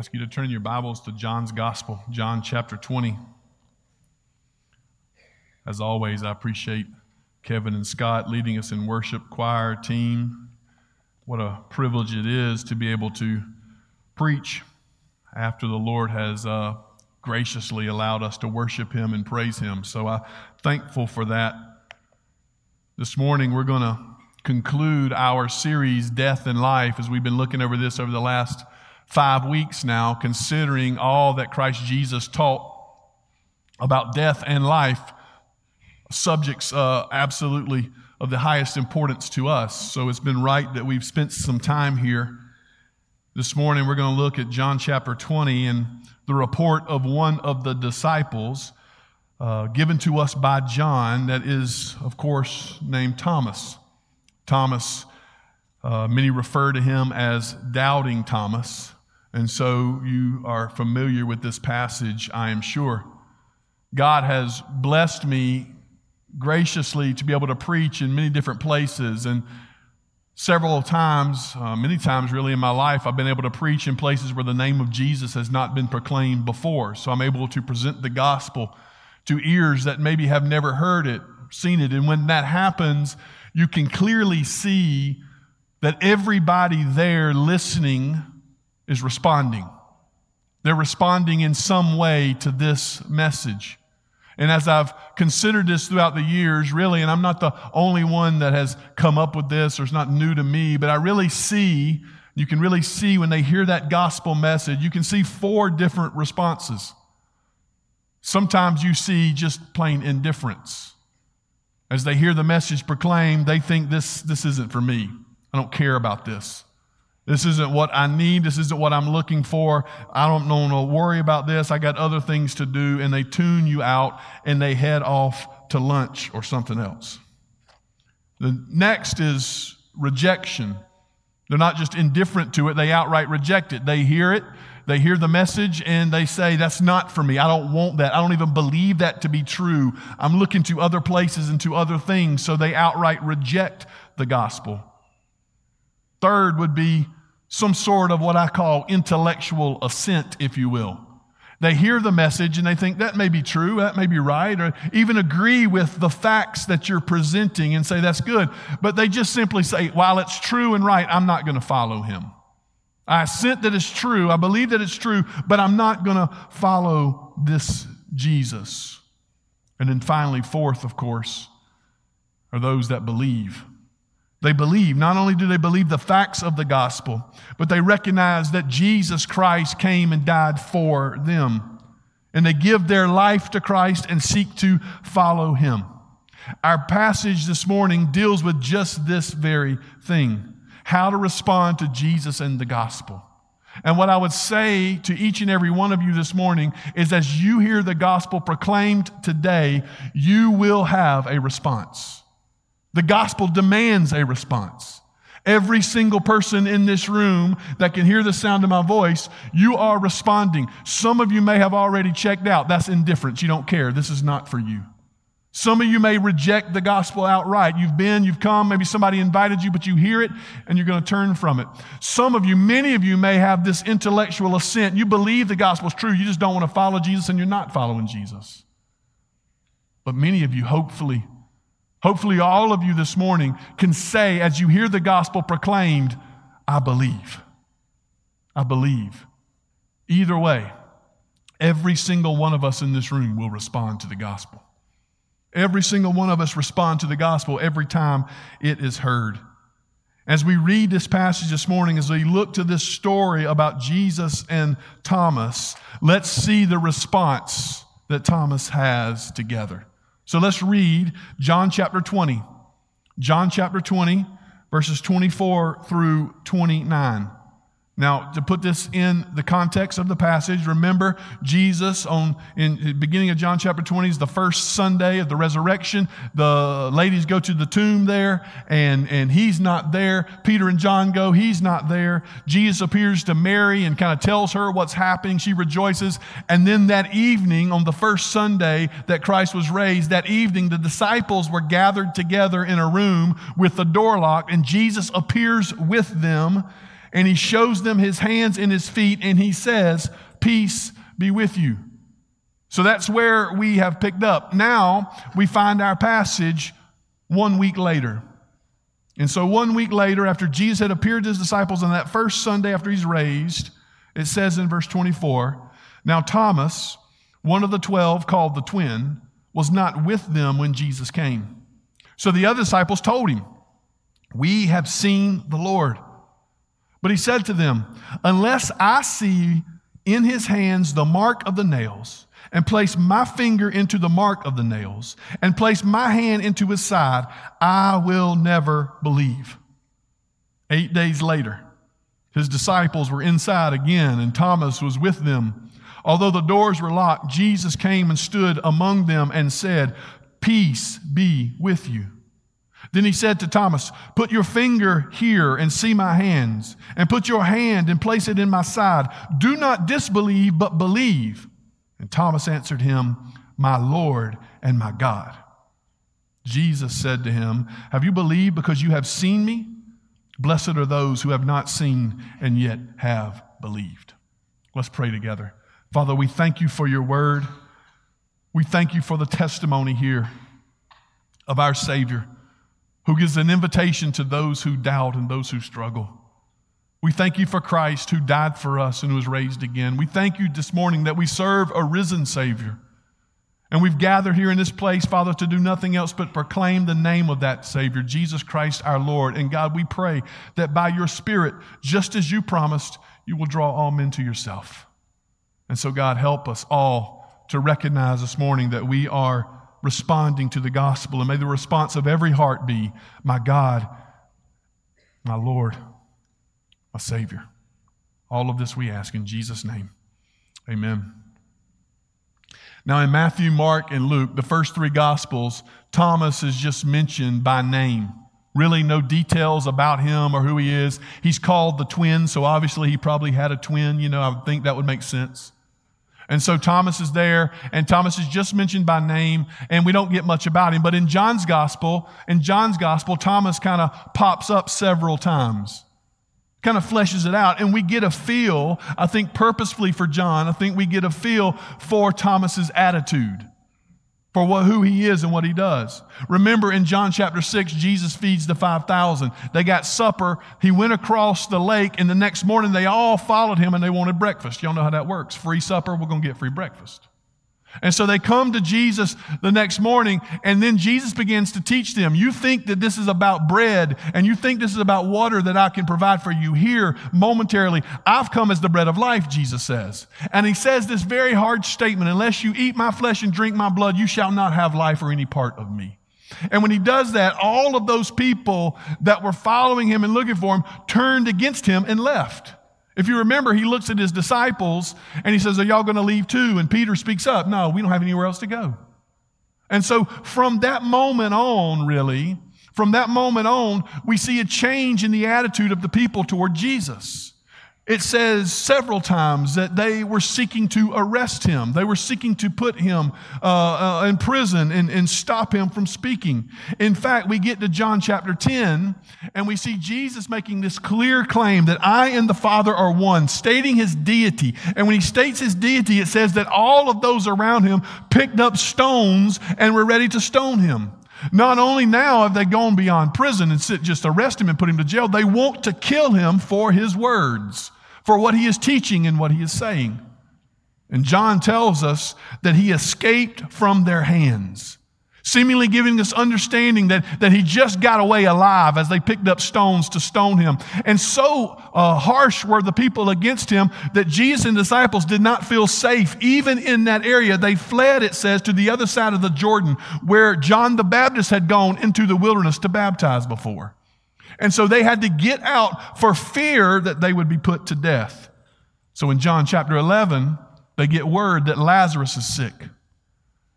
ask you to turn your Bibles to John's Gospel, John chapter 20. As always, I appreciate Kevin and Scott leading us in worship, choir, team. What a privilege it is to be able to preach after the Lord has uh, graciously allowed us to worship Him and praise Him. So I'm thankful for that. This morning, we're going to conclude our series, Death and Life, as we've been looking over this over the last five weeks now, considering all that Christ Jesus taught about death and life, subjects uh, absolutely of the highest importance to us. So it's been right that we've spent some time here. This morning, we're going to look at John chapter 20 and the report of one of the disciples uh, given to us by John, that is, of course, named Thomas. Thomas, uh, many refer to him as Doubting Thomas. And so you are familiar with this passage, I am sure. God has blessed me graciously to be able to preach in many different places. And several times, uh, many times really in my life, I've been able to preach in places where the name of Jesus has not been proclaimed before. So I'm able to present the gospel to ears that maybe have never heard it, seen it. And when that happens, you can clearly see that everybody there listening is responding. They're responding in some way to this message. And as I've considered this throughout the years, really, and I'm not the only one that has come up with this or it's not new to me, but I really see, you can really see when they hear that gospel message, you can see four different responses. Sometimes you see just plain indifference. As they hear the message proclaimed, they think this, this isn't for me. I don't care about this. This isn't what I need. This isn't what I'm looking for. I don't want to worry about this. I got other things to do. And they tune you out and they head off to lunch or something else. The next is rejection. They're not just indifferent to it, they outright reject it. They hear it, they hear the message, and they say, That's not for me. I don't want that. I don't even believe that to be true. I'm looking to other places and to other things. So they outright reject the gospel. Third would be some sort of what I call intellectual assent, if you will. They hear the message and they think that may be true, that may be right, or even agree with the facts that you're presenting and say that's good. But they just simply say, while it's true and right, I'm not going to follow him. I assent that it's true, I believe that it's true, but I'm not going to follow this Jesus. And then finally, fourth, of course, are those that believe. They believe. Not only do they believe the facts of the gospel, but they recognize that Jesus Christ came and died for them. And they give their life to Christ and seek to follow him. Our passage this morning deals with just this very thing how to respond to Jesus and the gospel. And what I would say to each and every one of you this morning is as you hear the gospel proclaimed today, you will have a response. The gospel demands a response. Every single person in this room that can hear the sound of my voice, you are responding. Some of you may have already checked out. That's indifference. You don't care. This is not for you. Some of you may reject the gospel outright. You've been, you've come, maybe somebody invited you, but you hear it and you're going to turn from it. Some of you, many of you may have this intellectual assent. You believe the gospel is true. You just don't want to follow Jesus and you're not following Jesus. But many of you, hopefully, Hopefully, all of you this morning can say, as you hear the gospel proclaimed, I believe. I believe. Either way, every single one of us in this room will respond to the gospel. Every single one of us respond to the gospel every time it is heard. As we read this passage this morning, as we look to this story about Jesus and Thomas, let's see the response that Thomas has together. So let's read John chapter 20. John chapter 20, verses 24 through 29. Now, to put this in the context of the passage, remember Jesus on in the beginning of John chapter 20 is the first Sunday of the resurrection. The ladies go to the tomb there, and, and he's not there. Peter and John go, he's not there. Jesus appears to Mary and kind of tells her what's happening. She rejoices. And then that evening, on the first Sunday that Christ was raised, that evening, the disciples were gathered together in a room with the door locked, and Jesus appears with them and he shows them his hands and his feet, and he says, Peace be with you. So that's where we have picked up. Now we find our passage one week later. And so, one week later, after Jesus had appeared to his disciples on that first Sunday after he's raised, it says in verse 24 Now Thomas, one of the twelve, called the twin, was not with them when Jesus came. So the other disciples told him, We have seen the Lord. But he said to them, Unless I see in his hands the mark of the nails, and place my finger into the mark of the nails, and place my hand into his side, I will never believe. Eight days later, his disciples were inside again, and Thomas was with them. Although the doors were locked, Jesus came and stood among them and said, Peace be with you. Then he said to Thomas, Put your finger here and see my hands, and put your hand and place it in my side. Do not disbelieve, but believe. And Thomas answered him, My Lord and my God. Jesus said to him, Have you believed because you have seen me? Blessed are those who have not seen and yet have believed. Let's pray together. Father, we thank you for your word. We thank you for the testimony here of our Savior who gives an invitation to those who doubt and those who struggle. We thank you for Christ who died for us and was raised again. We thank you this morning that we serve a risen Savior. And we've gathered here in this place, Father, to do nothing else but proclaim the name of that Savior, Jesus Christ our Lord. And God, we pray that by your Spirit, just as you promised, you will draw all men to yourself. And so, God, help us all to recognize this morning that we are responding to the gospel. And may the response of every heart be, My God, my Lord, my Savior. All of this we ask in Jesus' name. Amen. Now, in Matthew, Mark, and Luke, the first three Gospels, Thomas is just mentioned by name. Really, no details about him or who he is. He's called the twin, so obviously he probably had a twin. You know, I would think that would make sense. And so Thomas is there, and Thomas is just mentioned by name, and we don't get much about him. But in John's gospel, in John's gospel, Thomas kind of pops up several times kind of fleshes it out and we get a feel i think purposefully for john i think we get a feel for thomas's attitude for what, who he is and what he does. Remember in john chapter 6 jesus feeds the 5000 they got supper. He went across the lake and the next morning they all followed him and they wanted breakfast. Y'all know how that works. Free supper we're going to get free breakfast and so they come to Jesus the next morning, and then Jesus begins to teach them. You think that this is about bread, and you think this is about water that I can provide for you here momentarily. I've come as the bread of life, Jesus says. And he says this very hard statement Unless you eat my flesh and drink my blood, you shall not have life or any part of me. And when he does that, all of those people that were following him and looking for him turned against him and left. If you remember, he looks at his disciples and he says, Are y'all going to leave too? And Peter speaks up, No, we don't have anywhere else to go. And so from that moment on, really, from that moment on, we see a change in the attitude of the people toward Jesus. It says several times that they were seeking to arrest him. They were seeking to put him uh, uh, in prison and, and stop him from speaking. In fact, we get to John chapter 10 and we see Jesus making this clear claim that I and the Father are one, stating his deity. And when he states his deity, it says that all of those around him picked up stones and were ready to stone him. Not only now have they gone beyond prison and sit, just arrest him and put him to jail, they want to kill him for his words for what he is teaching and what he is saying. And John tells us that he escaped from their hands, seemingly giving this understanding that, that he just got away alive as they picked up stones to stone him. And so uh, harsh were the people against him that Jesus and disciples did not feel safe even in that area. They fled, it says, to the other side of the Jordan where John the Baptist had gone into the wilderness to baptize before. And so they had to get out for fear that they would be put to death. So in John chapter 11, they get word that Lazarus is sick.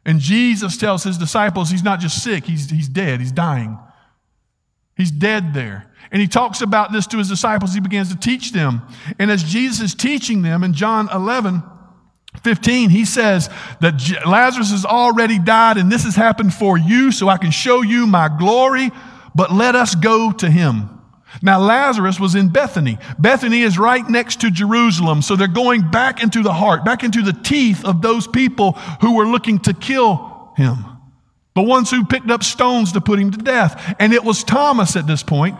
And Jesus tells his disciples he's not just sick, he's, he's dead, he's dying. He's dead there. And he talks about this to his disciples. He begins to teach them. And as Jesus is teaching them in John 11, 15, he says that Lazarus has already died and this has happened for you so I can show you my glory but let us go to him. Now, Lazarus was in Bethany. Bethany is right next to Jerusalem. So they're going back into the heart, back into the teeth of those people who were looking to kill him. The ones who picked up stones to put him to death. And it was Thomas at this point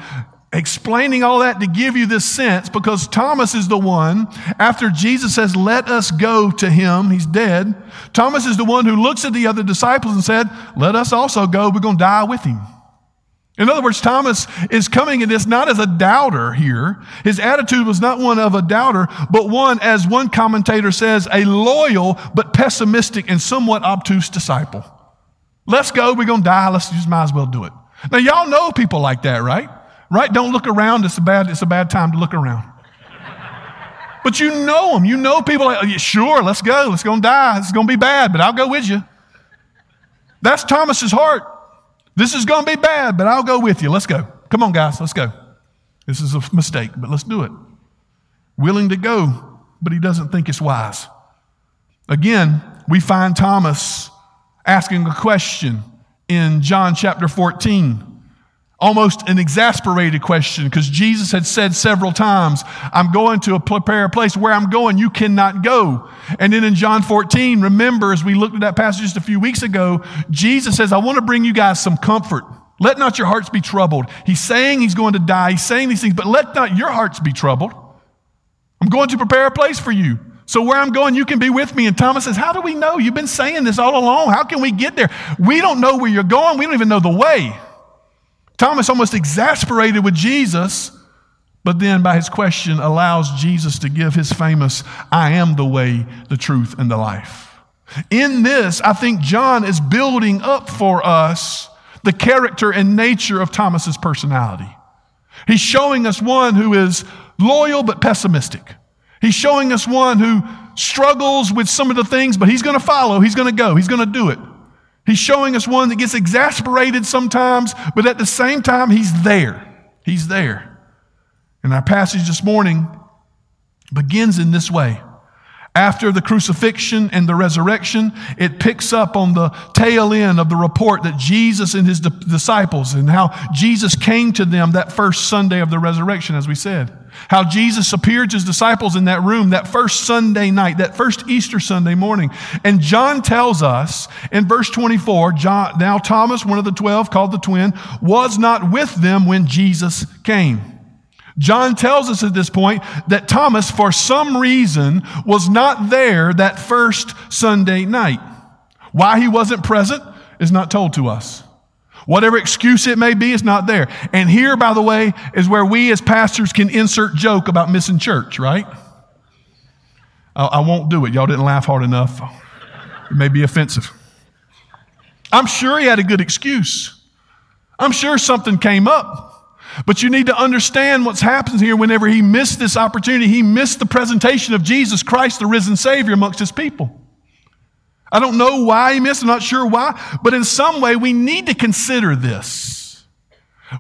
explaining all that to give you this sense because Thomas is the one, after Jesus says, Let us go to him, he's dead. Thomas is the one who looks at the other disciples and said, Let us also go, we're going to die with him. In other words, Thomas is coming at this not as a doubter here. His attitude was not one of a doubter, but one, as one commentator says, a loyal but pessimistic and somewhat obtuse disciple. Let's go, we're to die, let's just might as well do it. Now, y'all know people like that, right? Right? Don't look around. It's a bad, it's a bad time to look around. But you know them. You know people like, sure, let's go. Let's go and die. It's to be bad, but I'll go with you. That's Thomas's heart. This is going to be bad, but I'll go with you. Let's go. Come on, guys. Let's go. This is a mistake, but let's do it. Willing to go, but he doesn't think it's wise. Again, we find Thomas asking a question in John chapter 14 almost an exasperated question because Jesus had said several times, I'm going to prepare a place where I'm going, you cannot go. And then in John 14, remember, as we looked at that passage just a few weeks ago, Jesus says, I want to bring you guys some comfort. Let not your hearts be troubled. He's saying he's going to die. He's saying these things, but let not your hearts be troubled. I'm going to prepare a place for you. So where I'm going, you can be with me. And Thomas says, How do we know? You've been saying this all along. How can we get there? We don't know where you're going. We don't even know the way. Thomas, almost exasperated with Jesus, but then by his question allows Jesus to give his famous, I am the way, the truth, and the life. In this, I think John is building up for us the character and nature of Thomas's personality. He's showing us one who is loyal but pessimistic. He's showing us one who struggles with some of the things, but he's going to follow, he's going to go, he's going to do it. He's showing us one that gets exasperated sometimes, but at the same time, he's there. He's there. And our passage this morning begins in this way. After the crucifixion and the resurrection, it picks up on the tail end of the report that Jesus and his disciples and how Jesus came to them that first Sunday of the resurrection, as we said. How Jesus appeared to his disciples in that room that first Sunday night, that first Easter Sunday morning. And John tells us in verse 24, John, now Thomas, one of the twelve, called the twin, was not with them when Jesus came. John tells us at this point that Thomas, for some reason, was not there that first Sunday night. Why he wasn't present is not told to us. Whatever excuse it may be, it's not there. And here, by the way, is where we as pastors can insert joke about missing church, right? I won't do it. Y'all didn't laugh hard enough. It may be offensive. I'm sure he had a good excuse. I'm sure something came up. But you need to understand what's happened here whenever he missed this opportunity. He missed the presentation of Jesus Christ, the risen Savior, amongst his people. I don't know why he missed, I'm not sure why, but in some way we need to consider this.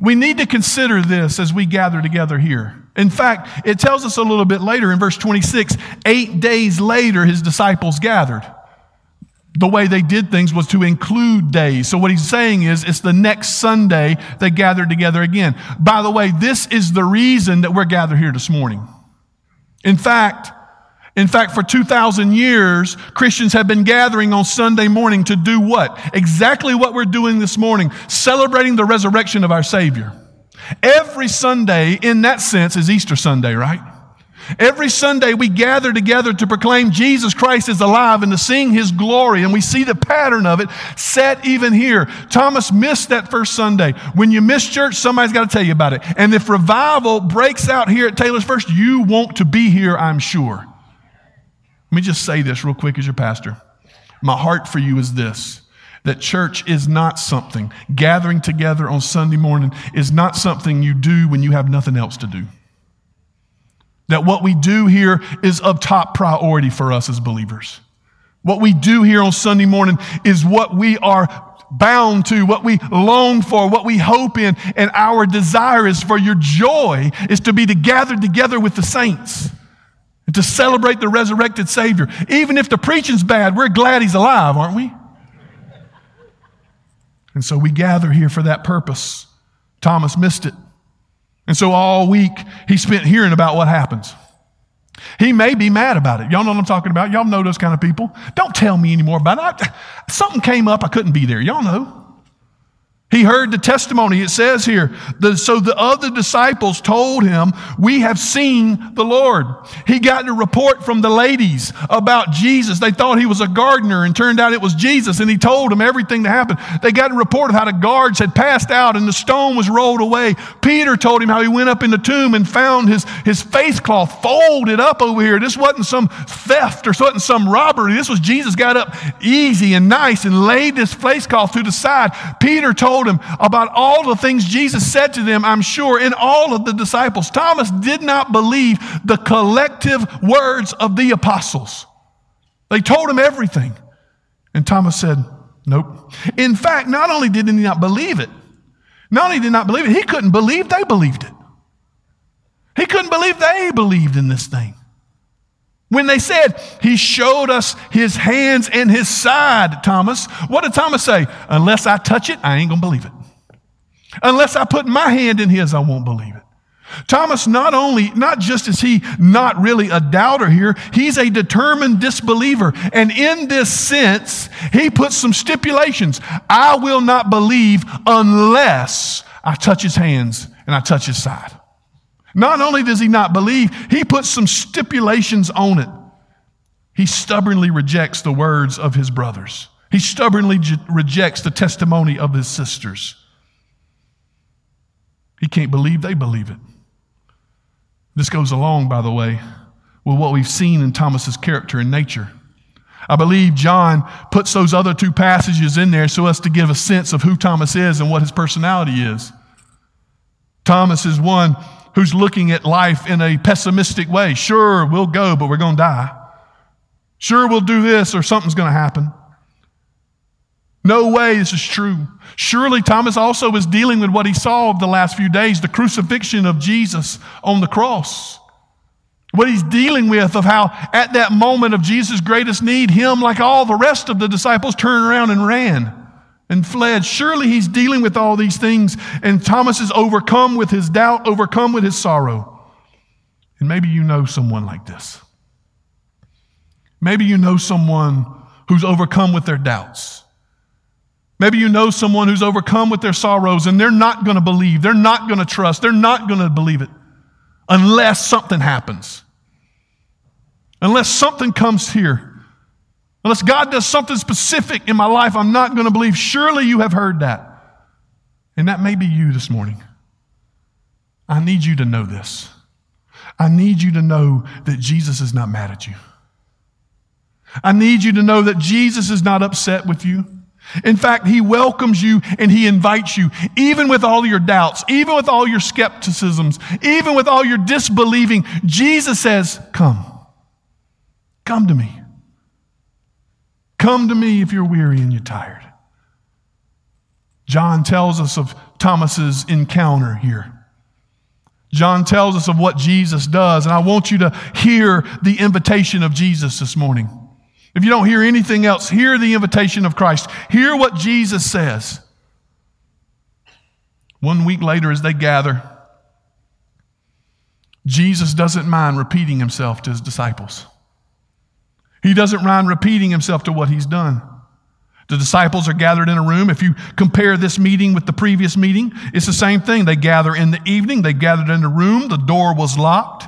We need to consider this as we gather together here. In fact, it tells us a little bit later in verse 26 eight days later, his disciples gathered the way they did things was to include days. So what he's saying is it's the next Sunday they gathered together again. By the way, this is the reason that we're gathered here this morning. In fact, in fact, for 2,000 years, Christians have been gathering on Sunday morning to do what? Exactly what we're doing this morning, celebrating the resurrection of our Savior. Every Sunday, in that sense, is Easter Sunday, right? Every Sunday we gather together to proclaim Jesus Christ is alive and to sing his glory. And we see the pattern of it set even here. Thomas missed that first Sunday. When you miss church, somebody's got to tell you about it. And if revival breaks out here at Taylor's First, you want to be here, I'm sure. Let me just say this real quick as your pastor. My heart for you is this that church is not something, gathering together on Sunday morning is not something you do when you have nothing else to do. That what we do here is of top priority for us as believers. What we do here on Sunday morning is what we are bound to, what we long for, what we hope in, and our desire is for your joy is to be to gather together with the saints and to celebrate the resurrected Savior. Even if the preaching's bad, we're glad he's alive, aren't we? And so we gather here for that purpose. Thomas missed it. And so all week he spent hearing about what happens. He may be mad about it. Y'all know what I'm talking about? Y'all know those kind of people. Don't tell me anymore about it. something came up, I couldn't be there. Y'all know. He heard the testimony. It says here, the, so the other disciples told him, We have seen the Lord. He got a report from the ladies about Jesus. They thought he was a gardener and turned out it was Jesus, and he told them everything that happened. They got a report of how the guards had passed out and the stone was rolled away. Peter told him how he went up in the tomb and found his, his face cloth folded up over here. This wasn't some theft or wasn't some robbery. This was Jesus got up easy and nice and laid this face cloth to the side. Peter told told him about all the things Jesus said to them, I'm sure, in all of the disciples. Thomas did not believe the collective words of the apostles. They told him everything. And Thomas said, Nope. In fact, not only did he not believe it, not only did not believe it, he couldn't believe they believed it. He couldn't believe they believed in this thing. When they said, He showed us His hands and His side, Thomas, what did Thomas say? Unless I touch it, I ain't going to believe it. Unless I put my hand in His, I won't believe it. Thomas, not only, not just is he not really a doubter here, he's a determined disbeliever. And in this sense, he puts some stipulations. I will not believe unless I touch his hands and I touch his side. Not only does he not believe, he puts some stipulations on it. He stubbornly rejects the words of his brothers. He stubbornly je- rejects the testimony of his sisters. He can't believe they believe it. This goes along, by the way, with what we've seen in Thomas's character and nature. I believe John puts those other two passages in there so as to give a sense of who Thomas is and what his personality is. Thomas is one who's looking at life in a pessimistic way. Sure, we'll go, but we're going to die. Sure, we'll do this or something's going to happen. No way this is true. Surely Thomas also was dealing with what he saw of the last few days the crucifixion of Jesus on the cross. What he's dealing with of how, at that moment of Jesus' greatest need, him, like all the rest of the disciples, turned around and ran and fled. Surely he's dealing with all these things, and Thomas is overcome with his doubt, overcome with his sorrow. And maybe you know someone like this. Maybe you know someone who's overcome with their doubts. Maybe you know someone who's overcome with their sorrows and they're not going to believe, they're not going to trust, they're not going to believe it unless something happens. Unless something comes here Unless God does something specific in my life, I'm not going to believe. Surely you have heard that. And that may be you this morning. I need you to know this. I need you to know that Jesus is not mad at you. I need you to know that Jesus is not upset with you. In fact, he welcomes you and he invites you, even with all your doubts, even with all your skepticisms, even with all your disbelieving. Jesus says, Come. Come to me. Come to me if you're weary and you're tired. John tells us of Thomas's encounter here. John tells us of what Jesus does, and I want you to hear the invitation of Jesus this morning. If you don't hear anything else, hear the invitation of Christ. Hear what Jesus says. One week later, as they gather, Jesus doesn't mind repeating himself to his disciples. He doesn't mind repeating himself to what he's done. The disciples are gathered in a room. If you compare this meeting with the previous meeting, it's the same thing. They gather in the evening, they gathered in a room, the door was locked.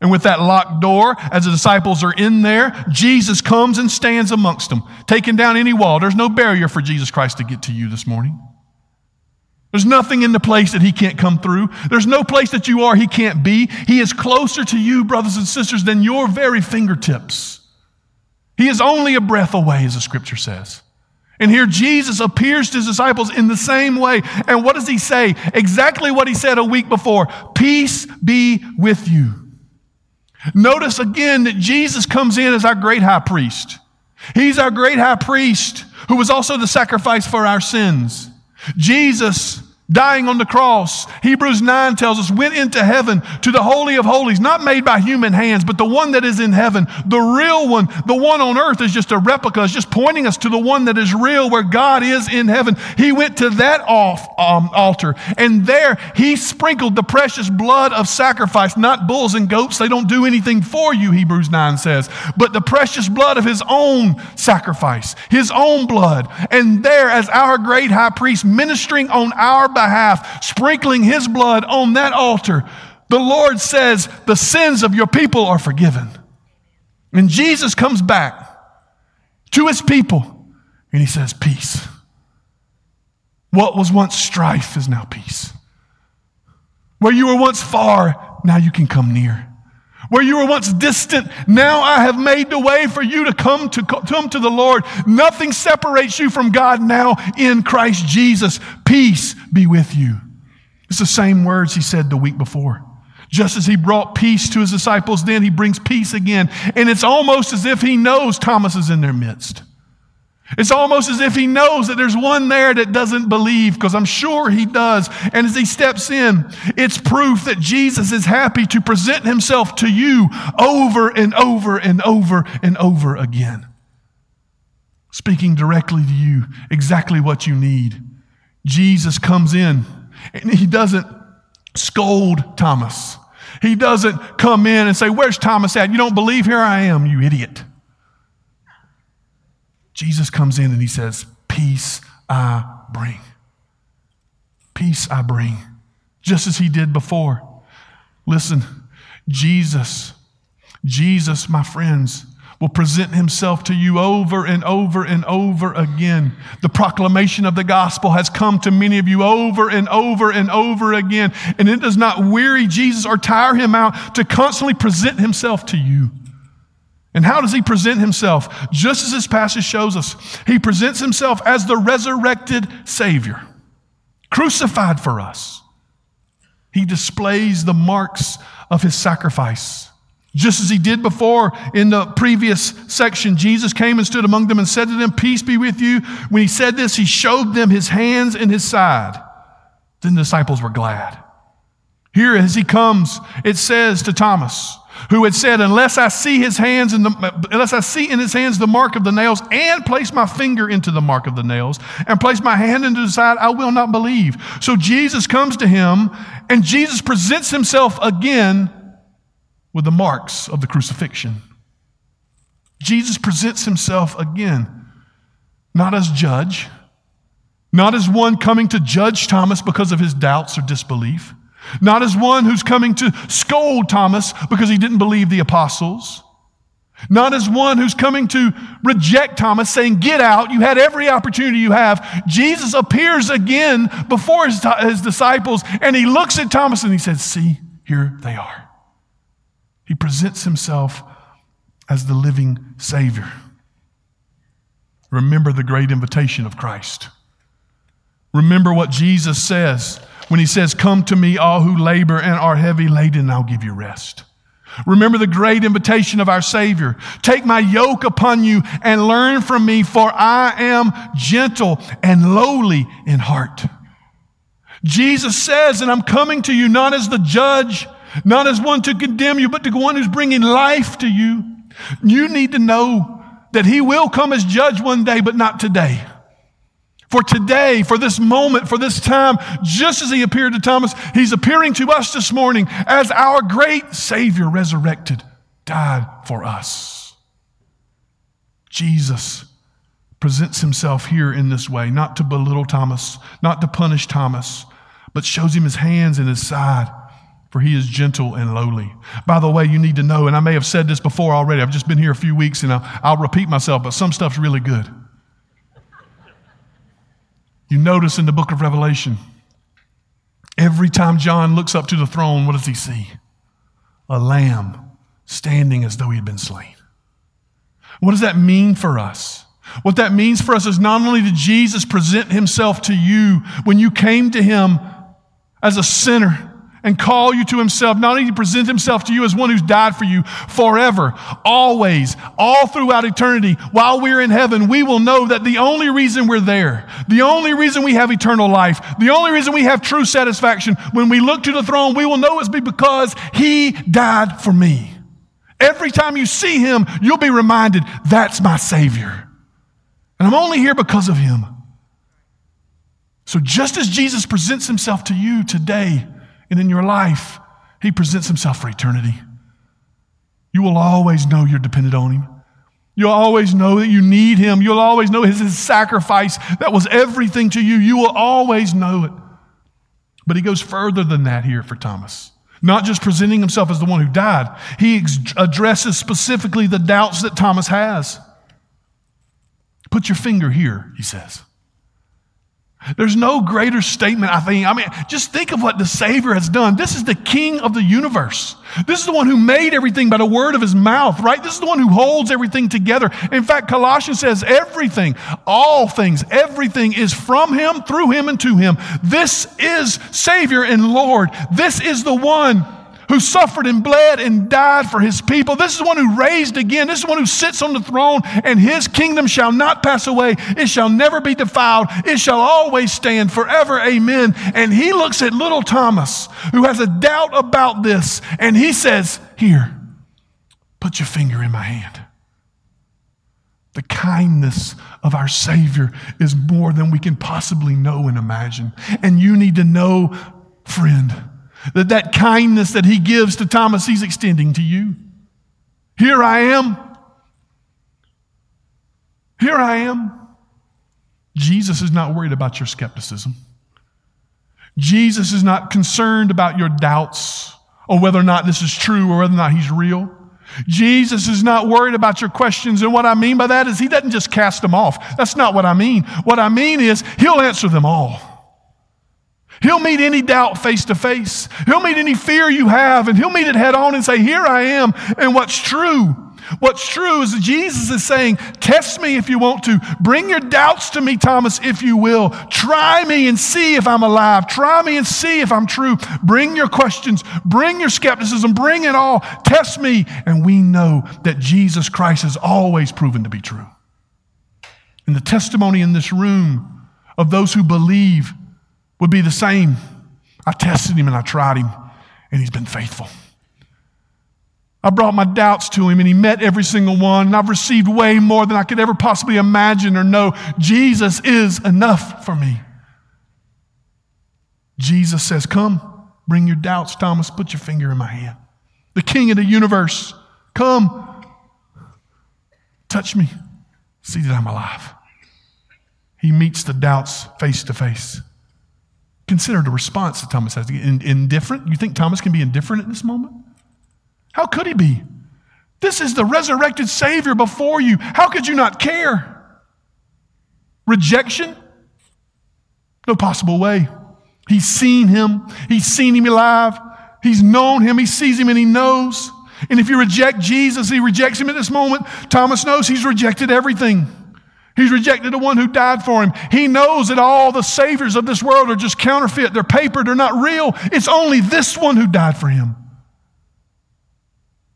And with that locked door, as the disciples are in there, Jesus comes and stands amongst them, taking down any wall. There's no barrier for Jesus Christ to get to you this morning. There's nothing in the place that he can't come through. There's no place that you are he can't be. He is closer to you, brothers and sisters, than your very fingertips. He is only a breath away, as the scripture says. And here Jesus appears to his disciples in the same way. And what does he say? Exactly what he said a week before Peace be with you. Notice again that Jesus comes in as our great high priest. He's our great high priest who was also the sacrifice for our sins. Jesus dying on the cross, Hebrews 9 tells us, went into heaven to the Holy of Holies, not made by human hands, but the one that is in heaven, the real one. The one on earth is just a replica, it's just pointing us to the one that is real, where God is in heaven. He went to that off, um, altar, and there he sprinkled the precious blood of sacrifice, not bulls and goats. They don't do anything for you, Hebrews 9 says, but the precious blood of his own sacrifice, his own blood. And there, as our great high priest ministering on our behalf, sprinkling his blood on that altar, the Lord says, The sins of your people are forgiven. And Jesus comes back to his people and he says, Peace. What was once strife is now peace. Where you were once far, now you can come near. Where you were once distant, now I have made the way for you to come to come to the Lord. Nothing separates you from God now in Christ Jesus. Peace be with you. It's the same words he said the week before. Just as he brought peace to his disciples, then he brings peace again. And it's almost as if he knows Thomas is in their midst. It's almost as if he knows that there's one there that doesn't believe, because I'm sure he does. And as he steps in, it's proof that Jesus is happy to present himself to you over and over and over and over again. Speaking directly to you, exactly what you need. Jesus comes in and he doesn't scold Thomas. He doesn't come in and say, Where's Thomas at? You don't believe? Here I am, you idiot. Jesus comes in and he says, Peace I bring. Peace I bring. Just as he did before. Listen, Jesus, Jesus, my friends, will present himself to you over and over and over again. The proclamation of the gospel has come to many of you over and over and over again. And it does not weary Jesus or tire him out to constantly present himself to you. And how does he present himself? Just as this passage shows us, he presents himself as the resurrected Savior, crucified for us. He displays the marks of his sacrifice. Just as he did before in the previous section, Jesus came and stood among them and said to them, Peace be with you. When he said this, he showed them his hands and his side. Then the disciples were glad. Here, as he comes, it says to Thomas, who had said, Unless I see his hands in the, unless I see in his hands the mark of the nails, and place my finger into the mark of the nails, and place my hand into the side, I will not believe. So Jesus comes to him, and Jesus presents himself again with the marks of the crucifixion. Jesus presents himself again, not as judge, not as one coming to judge Thomas because of his doubts or disbelief not as one who's coming to scold Thomas because he didn't believe the apostles. Not as one who's coming to reject Thomas, saying, Get out, you had every opportunity you have. Jesus appears again before his, his disciples and he looks at Thomas and he says, See, here they are. He presents himself as the living Savior. Remember the great invitation of Christ. Remember what Jesus says when he says, Come to me, all who labor and are heavy laden, I'll give you rest. Remember the great invitation of our Savior. Take my yoke upon you and learn from me, for I am gentle and lowly in heart. Jesus says, and I'm coming to you not as the judge, not as one to condemn you, but to one who's bringing life to you. You need to know that He will come as judge one day, but not today for today, for this moment, for this time, just as he appeared to Thomas, he's appearing to us this morning as our great Savior resurrected, died for us. Jesus presents himself here in this way, not to belittle Thomas, not to punish Thomas, but shows him his hands and his side, for he is gentle and lowly. By the way, you need to know, and I may have said this before already, I've just been here a few weeks and I'll, I'll repeat myself, but some stuff's really good. You notice in the book of Revelation, every time John looks up to the throne, what does he see? A lamb standing as though he had been slain. What does that mean for us? What that means for us is not only did Jesus present himself to you when you came to him as a sinner and call you to himself, not only to present himself to you as one who's died for you forever, always, all throughout eternity, while we're in heaven, we will know that the only reason we're there, the only reason we have eternal life, the only reason we have true satisfaction, when we look to the throne, we will know it's because he died for me. Every time you see him, you'll be reminded, that's my Savior. And I'm only here because of him. So just as Jesus presents himself to you today, and in your life, He presents Himself for eternity. You will always know you're dependent on Him. You'll always know that you need Him. You'll always know His, sacrifice that was everything to you. You will always know it. But He goes further than that here for Thomas. Not just presenting Himself as the one who died, He ex- addresses specifically the doubts that Thomas has. Put your finger here, He says. There's no greater statement, I think. I mean, just think of what the Savior has done. This is the King of the universe. This is the one who made everything by the word of his mouth, right? This is the one who holds everything together. In fact, Colossians says everything, all things, everything is from him, through him, and to him. This is Savior and Lord. This is the one who suffered and bled and died for his people. This is one who raised again. This is one who sits on the throne, and his kingdom shall not pass away. It shall never be defiled. It shall always stand forever. Amen. And he looks at little Thomas, who has a doubt about this, and he says, Here, put your finger in my hand. The kindness of our Savior is more than we can possibly know and imagine. And you need to know, friend, that that kindness that he gives to Thomas, he's extending to you. Here I am. Here I am. Jesus is not worried about your skepticism. Jesus is not concerned about your doubts or whether or not this is true or whether or not he's real. Jesus is not worried about your questions. And what I mean by that is he doesn't just cast them off. That's not what I mean. What I mean is he'll answer them all. He'll meet any doubt face to face. He'll meet any fear you have, and he'll meet it head on and say, Here I am. And what's true? What's true is that Jesus is saying, Test me if you want to. Bring your doubts to me, Thomas, if you will. Try me and see if I'm alive. Try me and see if I'm true. Bring your questions. Bring your skepticism. Bring it all. Test me. And we know that Jesus Christ has always proven to be true. And the testimony in this room of those who believe would be the same. I tested him and I tried him, and he's been faithful. I brought my doubts to him and he met every single one. And I've received way more than I could ever possibly imagine or know. Jesus is enough for me. Jesus says, Come, bring your doubts, Thomas. Put your finger in my hand. The king of the universe, come, touch me, see that I'm alive. He meets the doubts face to face. Consider the response that Thomas has. In, indifferent? You think Thomas can be indifferent at this moment? How could he be? This is the resurrected Savior before you. How could you not care? Rejection? No possible way. He's seen him, he's seen him alive, he's known him, he sees him, and he knows. And if you reject Jesus, he rejects him at this moment. Thomas knows he's rejected everything. He's rejected the one who died for him. He knows that all the saviors of this world are just counterfeit. They're paper, they're not real. It's only this one who died for him.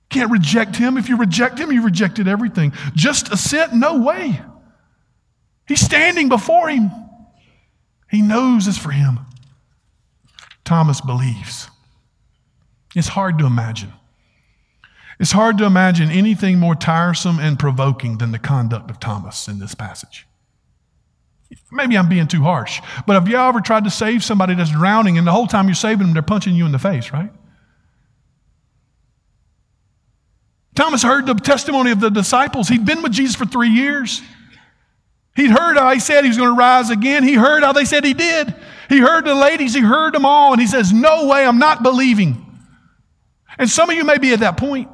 Can't reject him. If you reject him, you rejected everything. Just assent? No way. He's standing before him. He knows it's for him. Thomas believes. It's hard to imagine. It's hard to imagine anything more tiresome and provoking than the conduct of Thomas in this passage. Maybe I'm being too harsh, but have you ever tried to save somebody that's drowning and the whole time you're saving them, they're punching you in the face, right? Thomas heard the testimony of the disciples. He'd been with Jesus for three years. He'd heard how he said he was going to rise again. He heard how they said he did. He heard the ladies, he heard them all, and he says, No way, I'm not believing. And some of you may be at that point.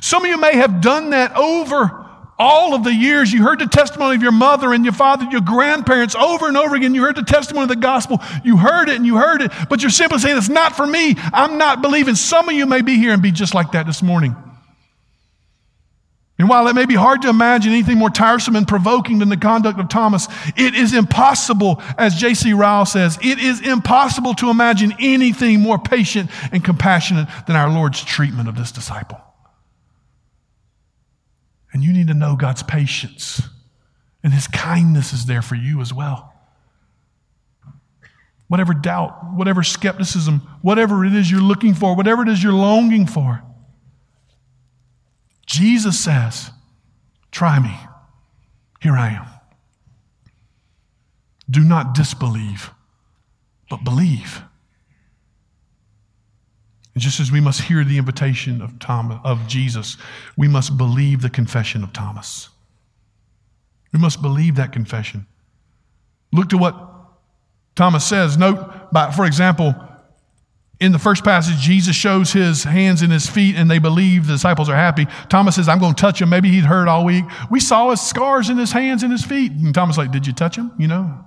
Some of you may have done that over all of the years. You heard the testimony of your mother and your father, your grandparents over and over again. You heard the testimony of the gospel. You heard it and you heard it, but you're simply saying, It's not for me. I'm not believing. Some of you may be here and be just like that this morning. And while it may be hard to imagine anything more tiresome and provoking than the conduct of Thomas, it is impossible, as J.C. Ryle says, it is impossible to imagine anything more patient and compassionate than our Lord's treatment of this disciple. And you need to know God's patience and His kindness is there for you as well. Whatever doubt, whatever skepticism, whatever it is you're looking for, whatever it is you're longing for, Jesus says, Try me. Here I am. Do not disbelieve, but believe. And just as we must hear the invitation of, Thomas, of Jesus, we must believe the confession of Thomas. We must believe that confession. Look to what Thomas says. Note, by, for example, in the first passage, Jesus shows his hands and his feet, and they believe the disciples are happy. Thomas says, I'm going to touch him. Maybe he'd all week. We saw his scars in his hands and his feet. And Thomas like, Did you touch him? You know?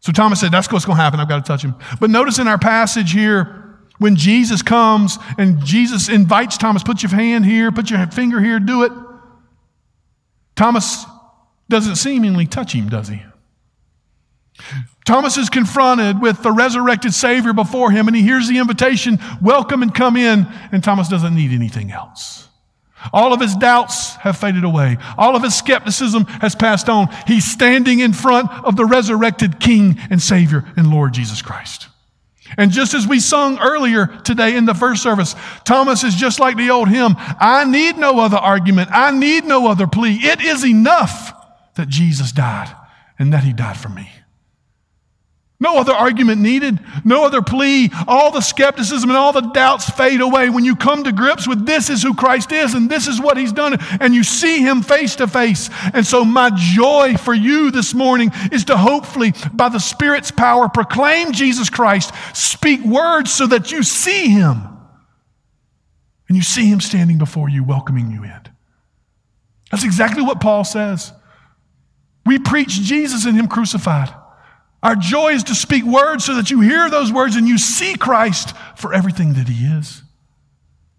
So Thomas said, That's what's going to happen. I've got to touch him. But notice in our passage here, when Jesus comes and Jesus invites Thomas, put your hand here, put your finger here, do it. Thomas doesn't seemingly touch him, does he? Thomas is confronted with the resurrected Savior before him, and he hears the invitation, welcome and come in, and Thomas doesn't need anything else. All of his doubts have faded away. All of his skepticism has passed on. He's standing in front of the resurrected King and Savior and Lord Jesus Christ. And just as we sung earlier today in the first service, Thomas is just like the old hymn I need no other argument, I need no other plea. It is enough that Jesus died and that he died for me. No other argument needed, no other plea. All the skepticism and all the doubts fade away when you come to grips with this is who Christ is and this is what he's done, and you see him face to face. And so, my joy for you this morning is to hopefully, by the Spirit's power, proclaim Jesus Christ, speak words so that you see him. And you see him standing before you, welcoming you in. That's exactly what Paul says. We preach Jesus and him crucified. Our joy is to speak words so that you hear those words and you see Christ for everything that He is.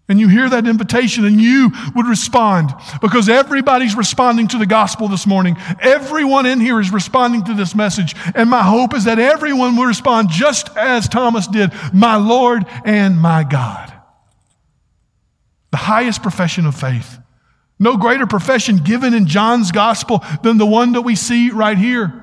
And you hear that invitation and you would respond because everybody's responding to the gospel this morning. Everyone in here is responding to this message. And my hope is that everyone will respond just as Thomas did My Lord and my God. The highest profession of faith. No greater profession given in John's gospel than the one that we see right here.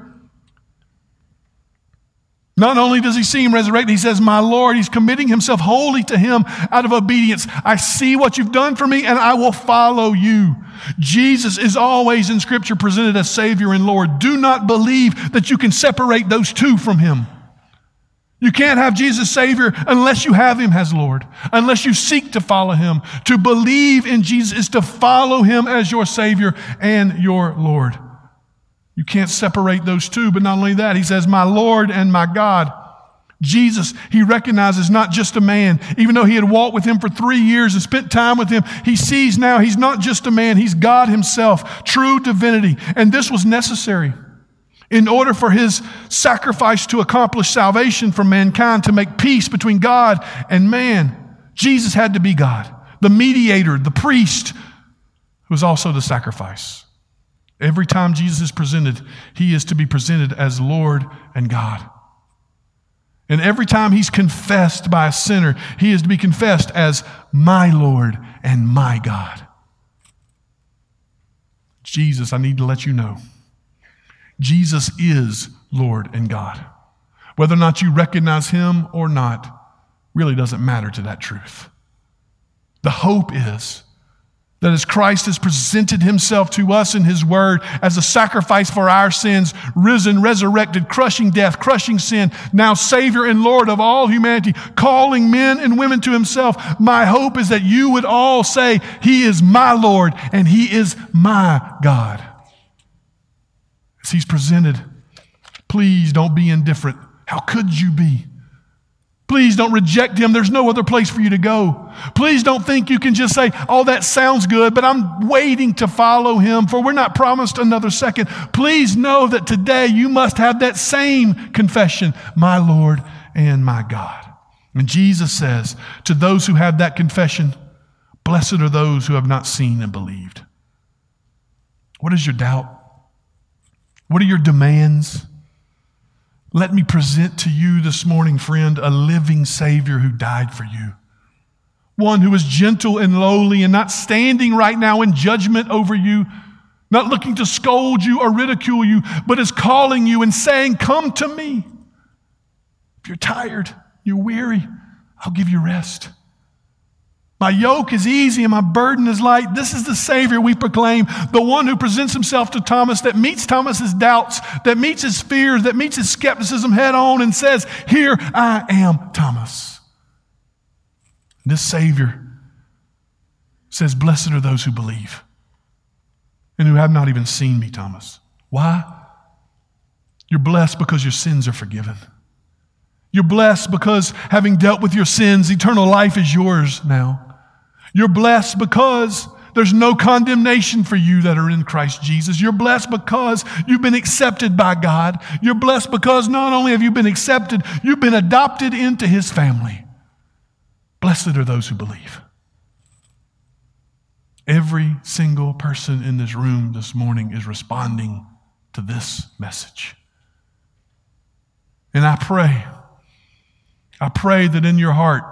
Not only does he see him resurrected, he says, My Lord, he's committing himself wholly to him out of obedience. I see what you've done for me and I will follow you. Jesus is always in Scripture presented as Savior and Lord. Do not believe that you can separate those two from him. You can't have Jesus Savior unless you have Him as Lord, unless you seek to follow Him. To believe in Jesus is to follow Him as your Savior and your Lord. You can't separate those two, but not only that, he says, My Lord and my God. Jesus, he recognizes not just a man, even though he had walked with him for three years and spent time with him, he sees now he's not just a man, he's God himself, true divinity. And this was necessary in order for his sacrifice to accomplish salvation for mankind, to make peace between God and man. Jesus had to be God, the mediator, the priest, who was also the sacrifice. Every time Jesus is presented, he is to be presented as Lord and God. And every time he's confessed by a sinner, he is to be confessed as my Lord and my God. Jesus, I need to let you know. Jesus is Lord and God. Whether or not you recognize him or not really doesn't matter to that truth. The hope is that as Christ has presented himself to us in his word as a sacrifice for our sins, risen, resurrected, crushing death, crushing sin, now Savior and Lord of all humanity, calling men and women to himself, my hope is that you would all say, He is my Lord and He is my God. As He's presented, please don't be indifferent. How could you be? Please don't reject him. There's no other place for you to go. Please don't think you can just say, Oh, that sounds good, but I'm waiting to follow him, for we're not promised another second. Please know that today you must have that same confession, my Lord and my God. And Jesus says to those who have that confession, Blessed are those who have not seen and believed. What is your doubt? What are your demands? Let me present to you this morning, friend, a living Savior who died for you. One who is gentle and lowly and not standing right now in judgment over you, not looking to scold you or ridicule you, but is calling you and saying, Come to me. If you're tired, you're weary, I'll give you rest. My yoke is easy and my burden is light. This is the Savior we proclaim, the one who presents himself to Thomas, that meets Thomas's doubts, that meets his fears, that meets his skepticism head on and says, Here I am, Thomas. This Savior says, Blessed are those who believe and who have not even seen me, Thomas. Why? You're blessed because your sins are forgiven. You're blessed because having dealt with your sins, eternal life is yours now. You're blessed because there's no condemnation for you that are in Christ Jesus. You're blessed because you've been accepted by God. You're blessed because not only have you been accepted, you've been adopted into His family. Blessed are those who believe. Every single person in this room this morning is responding to this message. And I pray, I pray that in your heart,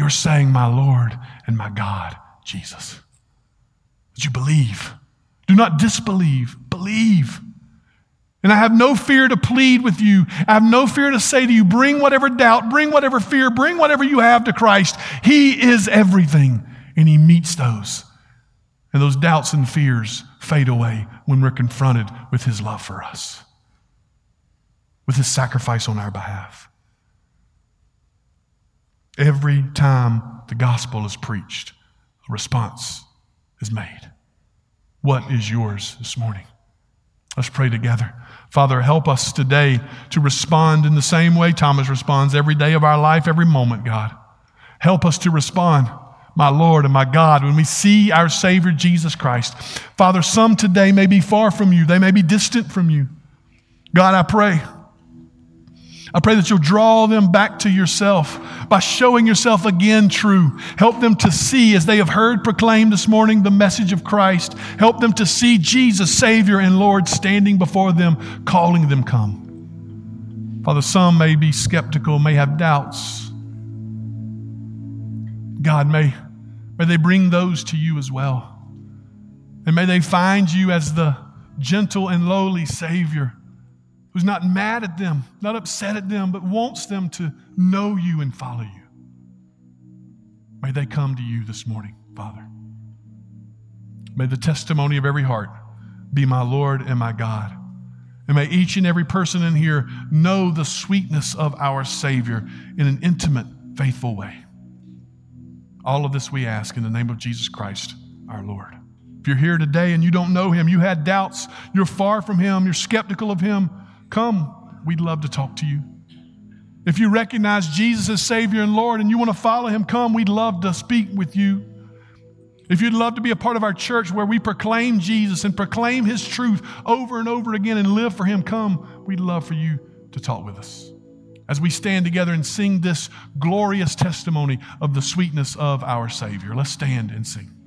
you're saying, My Lord and my God, Jesus. That you believe. Do not disbelieve, believe. And I have no fear to plead with you. I have no fear to say to you, bring whatever doubt, bring whatever fear, bring whatever you have to Christ. He is everything, and He meets those. And those doubts and fears fade away when we're confronted with His love for us, with His sacrifice on our behalf. Every time the gospel is preached, a response is made. What is yours this morning? Let's pray together. Father, help us today to respond in the same way Thomas responds every day of our life, every moment, God. Help us to respond, my Lord and my God, when we see our Savior Jesus Christ. Father, some today may be far from you, they may be distant from you. God, I pray I pray that you'll draw them back to yourself by showing yourself again true. Help them to see, as they have heard proclaimed this morning, the message of Christ. Help them to see Jesus, Savior and Lord, standing before them, calling them come. Father, some may be skeptical, may have doubts. God, may, may they bring those to you as well. And may they find you as the gentle and lowly Savior who's not mad at them, not upset at them, but wants them to know you and follow you. May they come to you this morning, Father. May the testimony of every heart be my Lord and my God. And may each and every person in here know the sweetness of our Savior in an intimate, faithful way. All of this we ask in the name of Jesus Christ, our Lord. If you're here today and you don't know Him, you had doubts, you're far from Him, you're skeptical of Him, Come, we'd love to talk to you. If you recognize Jesus as Savior and Lord and you want to follow Him, come, we'd love to speak with you. If you'd love to be a part of our church where we proclaim Jesus and proclaim His truth over and over again and live for Him, come, we'd love for you to talk with us as we stand together and sing this glorious testimony of the sweetness of our Savior. Let's stand and sing.